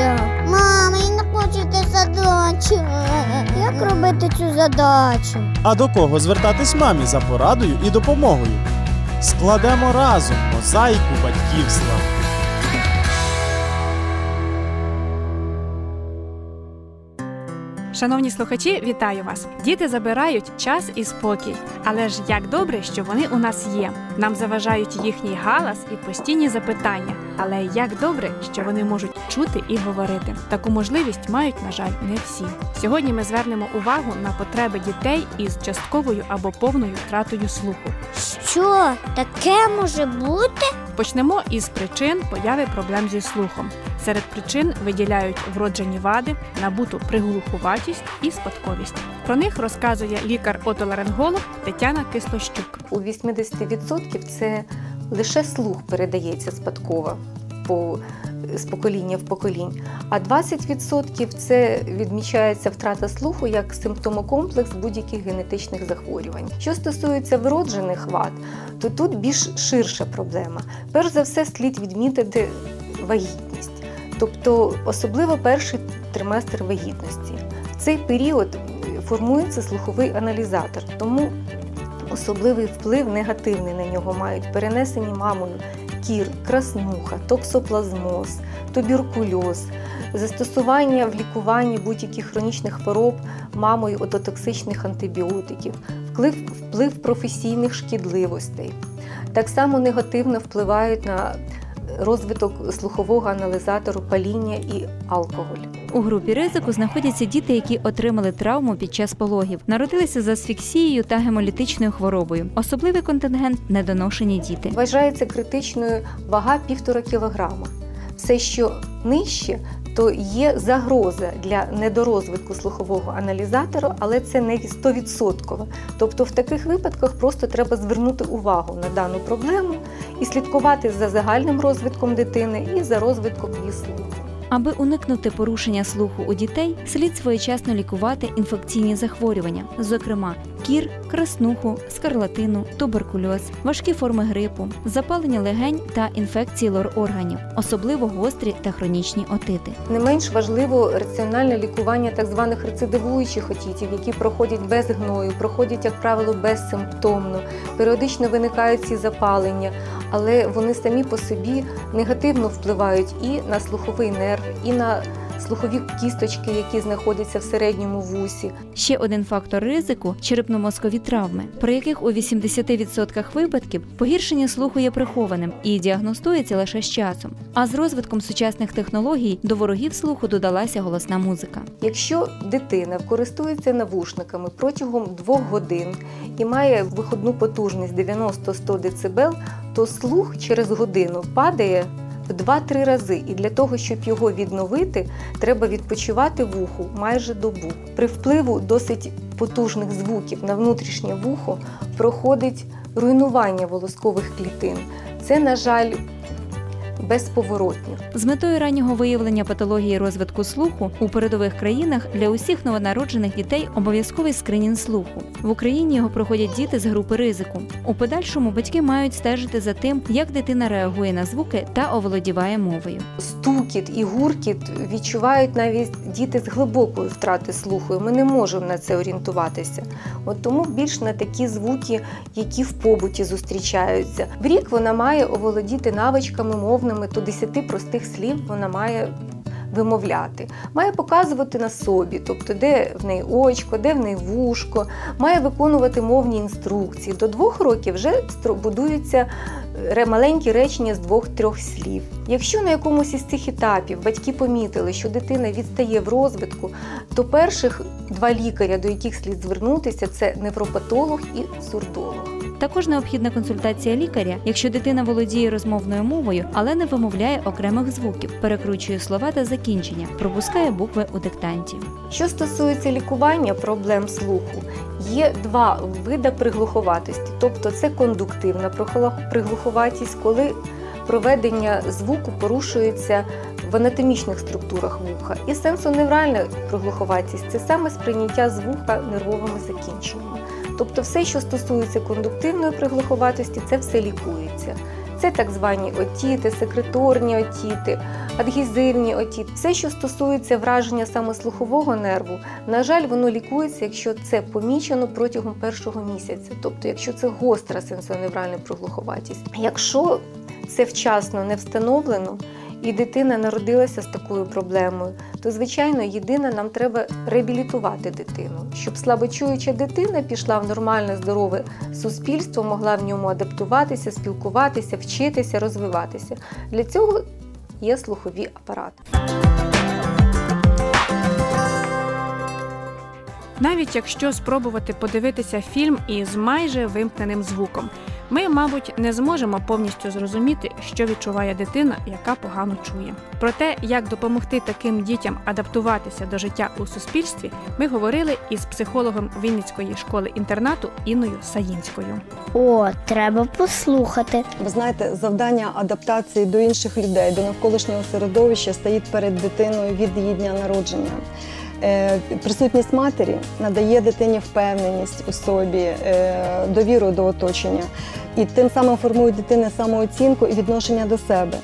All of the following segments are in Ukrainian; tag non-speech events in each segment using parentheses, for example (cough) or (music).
задача. Мама, я не хочу цю задачу. Як робити цю задачу? А до кого звертатись мамі за порадою і допомогою? Складемо разом мозаїку батьківства. Шановні слухачі, вітаю вас! Діти забирають час і спокій, але ж як добре, що вони у нас є. Нам заважають їхній галас і постійні запитання. Але як добре, що вони можуть чути і говорити. Таку можливість мають, на жаль, не всі. Сьогодні ми звернемо увагу на потреби дітей із частковою або повною втратою слуху. Що таке може бути? Почнемо із причин появи проблем зі слухом. Серед причин виділяють вроджені вади, набуту приглухуватість і спадковість. Про них розказує лікар-отоларинголог Тетяна Кислощук. У 80% це лише слух передається спадково по, з покоління в поколінь, а 20% це відмічається втрата слуху як симптомокомплекс будь-яких генетичних захворювань. Що стосується вроджених вад, то тут більш ширша проблема. Перш за все, слід відмітити вагітність, тобто особливо перший триместр вагітності. В цей період формується слуховий аналізатор, тому Особливий вплив негативний на нього мають перенесені мамою кір, краснуха, токсоплазмоз, туберкульоз, застосування в лікуванні будь-яких хронічних хвороб мамою ототоксичних антибіотиків, вплив, професійних шкідливостей. Так само негативно впливають на розвиток слухового аналізатору паління і алкоголь. У групі ризику знаходяться діти, які отримали травму під час пологів, народилися з асфіксією та гемолітичною хворобою. Особливий контингент недоношені діти. Вважається критичною вага півтора кілограма. Все, що нижче, то є загроза для недорозвитку слухового аналізатору, але це не 100%. Тобто в таких випадках просто треба звернути увагу на дану проблему і слідкувати за загальним розвитком дитини і за розвитком її слуху. Аби уникнути порушення слуху у дітей, слід своєчасно лікувати інфекційні захворювання, зокрема кір, краснуху, скарлатину, туберкульоз, важкі форми грипу, запалення легень та інфекції лор-органів, особливо гострі та хронічні отити. Не менш важливо раціональне лікування так званих рецидивуючих отітів, які проходять без гною, проходять, як правило, безсимптомно. Періодично виникають ці запалення, але вони самі по собі негативно впливають і на слуховий нерв, і на слухові кісточки, які знаходяться в середньому вусі. Ще один фактор ризику черепно-мозкові травми, при яких у 80% випадків погіршення слуху є прихованим і діагностується лише з часом. А з розвитком сучасних технологій до ворогів слуху додалася голосна музика. Якщо дитина користується навушниками протягом двох годин і має виходну потужність 90-100 дБ, то слух через годину падає в 2-3 рази. І для того, щоб його відновити, треба відпочивати вуху майже добу. При впливу досить потужних звуків на внутрішнє вухо проходить руйнування волоскових клітин. Це, на жаль, безповоротньо. З метою раннього виявлення патології розвитку слуху у передових країнах для усіх новонароджених дітей обов'язковий скринінг слуху. В Україні його проходять діти з групи ризику. У подальшому батьки мають стежити за тим, як дитина реагує на звуки та оволодіває мовою. Стукіт і гуркіт відчувають навіть діти з глибокою втрати слуху. і Ми не можемо на це орієнтуватися. От тому більш на такі звуки, які в побуті зустрічаються. В рік вона має оволодіти навичками мовними, то 10 простих слів вона має. Вимовляти, має показувати на собі, тобто де в неї очко, де в неї вушко, має виконувати мовні інструкції. До двох років вже будуються маленькі речення з двох-трьох слів. Якщо на якомусь із цих етапів батьки помітили, що дитина відстає в розвитку, то перших два лікаря, до яких слід звернутися, це невропатолог і сурдолог. Також необхідна консультація лікаря, якщо дитина володіє розмовною мовою, але не вимовляє окремих звуків, перекручує слова та закінчення, пропускає букви у диктанті. Що стосується лікування проблем слуху, є два види приглуховатості, тобто це кондуктивна приглуховатість, коли проведення звуку порушується в анатомічних структурах вуха, і сенсоневральна приглуховатість це саме сприйняття звука нервовими закінченнями. Тобто, все, що стосується кондуктивної приглуховатості, це все лікується. Це так звані отіти, секреторні отіти, адгезивні отіти. Все, що стосується враження саме слухового нерву, на жаль, воно лікується, якщо це помічено протягом першого місяця, тобто якщо це гостра сенсоневральна проглуховатість. Якщо це вчасно не встановлено, і дитина народилася з такою проблемою, то звичайно єдине нам треба реабілітувати дитину, щоб слабочуюча дитина пішла в нормальне здорове суспільство, могла в ньому адаптуватися, спілкуватися, вчитися, розвиватися. Для цього є слухові апарати. Навіть якщо спробувати подивитися фільм із майже вимкненим звуком, ми, мабуть, не зможемо повністю зрозуміти, що відчуває дитина, яка погано чує. Про те, як допомогти таким дітям адаптуватися до життя у суспільстві, ми говорили із психологом Вінницької школи інтернату Інною Саїнською. О, треба послухати. Ви знаєте, завдання адаптації до інших людей, до навколишнього середовища стоїть перед дитиною від її дня народження. Е, Присутність матері надає дитині впевненість у собі, е, довіру до оточення і тим самим формує дитини самооцінку і відношення до себе.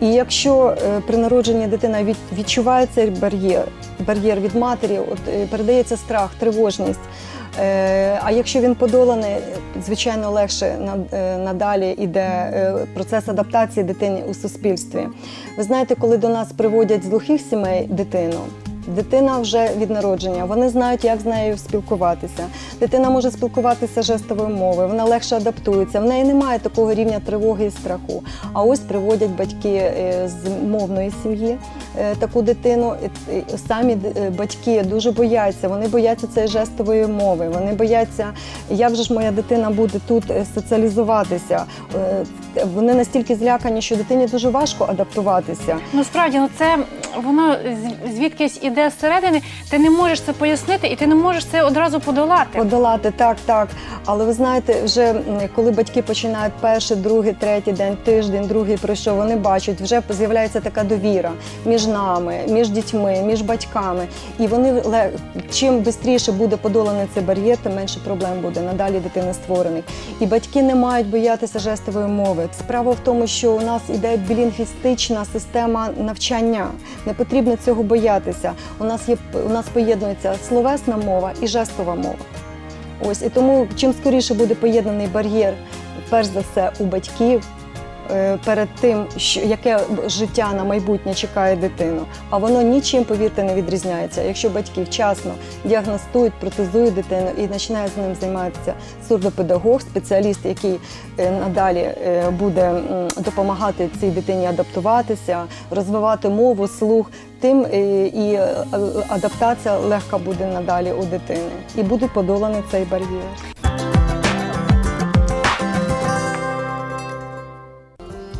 І якщо е, при народженні дитина від- відчуває цей бар'єр, бар'єр від матері, от передається страх, тривожність. А якщо він подоланий, звичайно, легше надалі йде процес адаптації дитини у суспільстві. Ви знаєте, коли до нас приводять з глухих сімей дитину. Дитина вже від народження, вони знають, як з нею спілкуватися. Дитина може спілкуватися жестовою мовою, вона легше адаптується. В неї немає такого рівня тривоги і страху. А ось приводять батьки е, з мовної сім'ї е, таку дитину. Самі е, батьки дуже бояться. Вони бояться цієї жестової мови. Вони бояться, як же ж моя дитина буде тут соціалізуватися. Вони настільки злякані, що дитині дуже важко адаптуватися. Ну справді, ну це воно звідкись іде зсередини. Ти не можеш це пояснити, і ти не можеш це одразу подолати. Подолати так, так. Але ви знаєте, вже коли батьки починають перший, другий, третій день, тиждень, другий пройшов, вони бачать, вже з'являється така довіра між нами, між дітьми, між батьками. І вони чим швидше буде подоланий цей бар'єр, тим менше проблем буде надалі дитини створених. І батьки не мають боятися жестової мови. Справа в тому, що у нас іде білінгвістична система навчання. Не потрібно цього боятися. У нас є у нас поєднується словесна мова і жестова мова. Ось і тому чим скоріше буде поєднаний бар'єр, перш за все, у батьків. Е, Перед тим, що яке життя на майбутнє чекає дитину, а воно нічим, повірте, не відрізняється. Якщо батьки вчасно діагностують, протезують дитину і починає з ним займатися сурдопедагог, спеціаліст, який е, надалі е, буде допомагати цій дитині адаптуватися, розвивати мову, слух, тим і адаптація легка буде надалі у дитини, і буде подоланий цей бар'єр.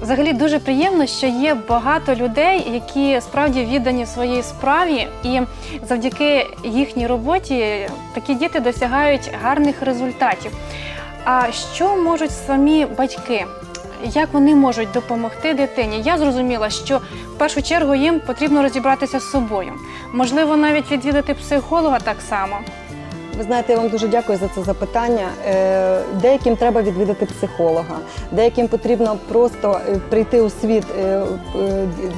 Взагалі дуже приємно, що є багато людей, які справді віддані своїй справі, і завдяки їхній роботі такі діти досягають гарних результатів. А що можуть самі батьки? Як вони можуть допомогти дитині? Я зрозуміла, що в першу чергу їм потрібно розібратися з собою. Можливо, навіть відвідати психолога так само. Ви знаєте, я вам дуже дякую за це запитання. Е, Деяким треба відвідати психолога, деяким потрібно просто е, прийти у світ е,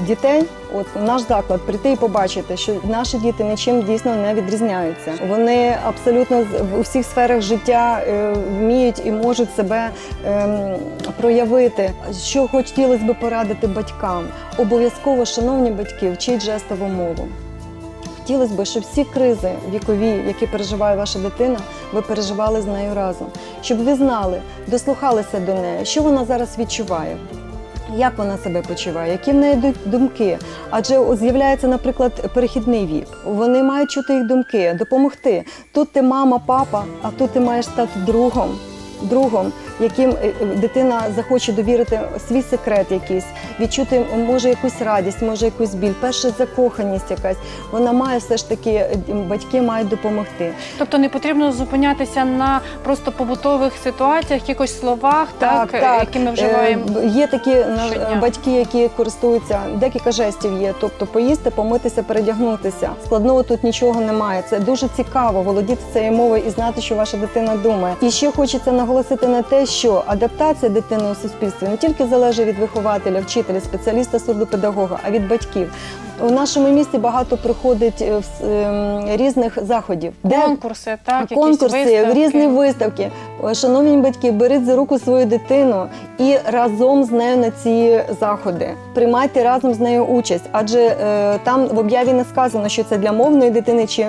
дітей. От наш заклад прийти і побачити, що наші діти нічим дійсно не відрізняються. Вони абсолютно в усіх сферах життя вміють і можуть себе ем, проявити. Що хотілося б порадити батькам, обов'язково, шановні батьки, вчіть жестову мову. Хотілося б, щоб всі кризи вікові, які переживає ваша дитина, ви переживали з нею разом. Щоб ви знали, дослухалися до неї, що вона зараз відчуває. Як вона себе почуває, які в неї ду- думки? Адже з'являється, наприклад, перехідний вік. Вони мають чути їх думки, допомогти. Тут ти мама, папа, а тут ти маєш стати другом, другом, яким е, е, дитина захоче довірити свій секрет якийсь, відчути може якусь радість, може якусь біль, перша закоханість якась. Вона має все ж таки, е, батьки мають допомогти. Тобто не потрібно зупинятися на просто побутових ситуаціях, якихось словах, так, які ми вживаємо. Є такі щодня. батьки, які користуються, декілька жестів є, тобто поїсти, помитися, передягнутися. Складного тут нічого немає. Це дуже цікаво володіти цією мовою і знати, що ваша дитина думає. І ще хочеться наголосити на те, що адаптація дитини у суспільстві не тільки залежить від вихователя, вчителя, спеціаліста, сурдопедагога, а від батьків. У нашому місті багато приходить е, в- ем, різних заходів, Конкурси, так, якісь конкурси, виставки. різні виставки. Шановні батьки, беріть за руку свою дитину і разом з нею на ці заходи. Приймайте разом з нею участь, адже е, там в об'яві не сказано, що це для мовної дитини чи.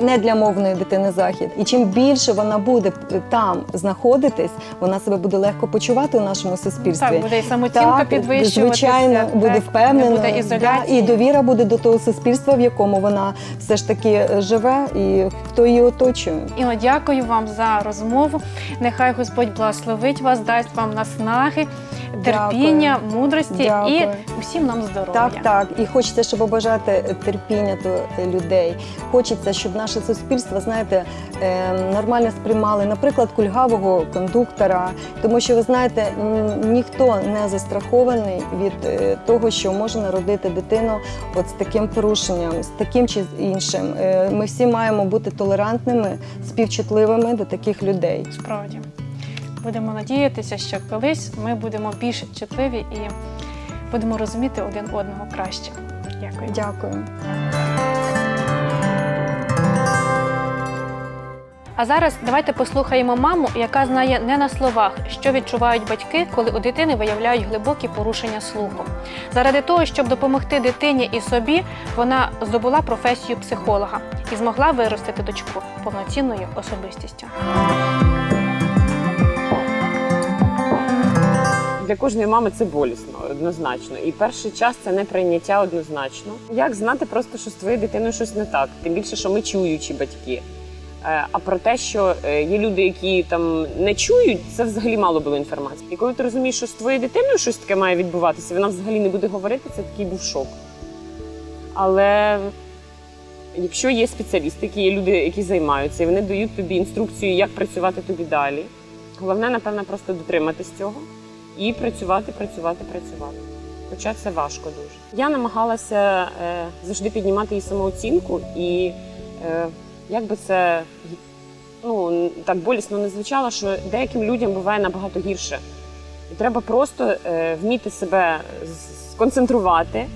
Не для мовної дитини захід, і чим більше вона буде там знаходитись, вона себе буде легко почувати у нашому суспільстві. Так, буде і самооцінка підвищуватися. звичайно, буде так, впевнена, Не буде да, і довіра буде до того суспільства, в якому вона все ж таки е, живе, і хто її оточує. Іно, дякую вам за розмову. Нехай Господь благословить вас, дасть вам наснаги, терпіння, мудрості Дякую. і усім нам здоров'я. Так, так. І хочеться, щоб побажати терпіння до е, людей. Хочеться, щоб наше суспільство, знаєте, е, нормально сприймали, наприклад, кульгавого кондуктора, тому що ви знаєте, ніхто не застрахований від е, того, що може народити дитину от з таким порушенням, з таким чи з іншим. Е, Ми всі маємо бути толерантними, співчутливими до таких людей. Справді. Будемо надіятися, що колись ми будемо більш чутливі і будемо розуміти один одного краще. Дякую. Дякую. А зараз давайте послухаємо маму, яка знає не на словах, що відчувають батьки, коли у дитини виявляють глибокі порушення слуху. Заради того, щоб допомогти дитині і собі, вона здобула професію психолога і змогла виростити дочку повноцінною особистістю. Для кожної мами це болісно, однозначно. І перший час це не прийняття однозначно. Як знати просто, що з твоєю дитиною щось не так? Тим більше, що ми чуючі батьки. Е, А про те, що е, є люди, які там не чують, це взагалі мало було інформації. І коли ти розумієш, що з твоєю дитиною щось таке має відбуватися, вона взагалі не буде говорити, це такий був шок. Але якщо є спеціалісти, які є люди, які займаються, і вони дають тобі інструкцію, як працювати тобі далі. Головне, напевно, просто дотриматись цього і працювати, працювати, працювати. Хоча це важко дуже. Я намагалася е, завжди піднімати її самооцінку, і е, як би це ну, так болісно не звучало, що деяким людям буває набагато гірше. І треба просто е, вміти себе сконцентрувати,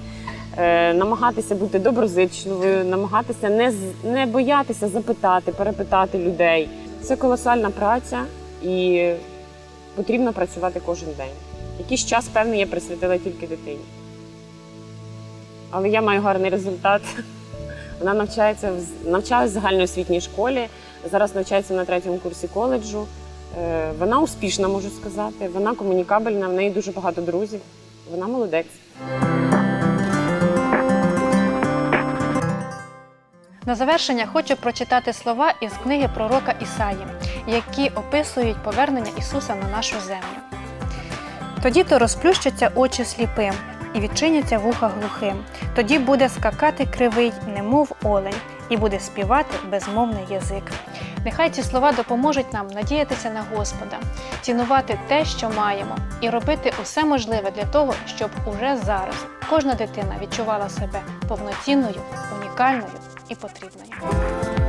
е, намагатися бути доброзичливою, намагатися не, не боятися запитати, перепитати людей. Це колосальна праця і потрібно працювати кожен день. Якийсь час, певний, я присвятила тільки дитині. Але я маю гарний результат. (laughs) Вона навчається в навчалась в загальноосвітній школі, зараз навчається на третьому курсі коледжу. Е, Вона успішна, можу сказати. Вона комунікабельна, в неї дуже багато друзів. Вона молодець. На завершення хочу прочитати слова із книги пророка Ісаї, які описують повернення Ісуса на нашу землю. Тоді то розплющаться очі сліпим і відчиняться вуха глухим. Тоді буде скакати кривий, немов олень, і буде співати безмовний язик. Нехай ці слова допоможуть нам надіятися на Господа, цінувати те, що маємо, і робити усе можливе для того, щоб уже зараз кожна дитина відчувала себе повноцінною, унікальною і потрібною.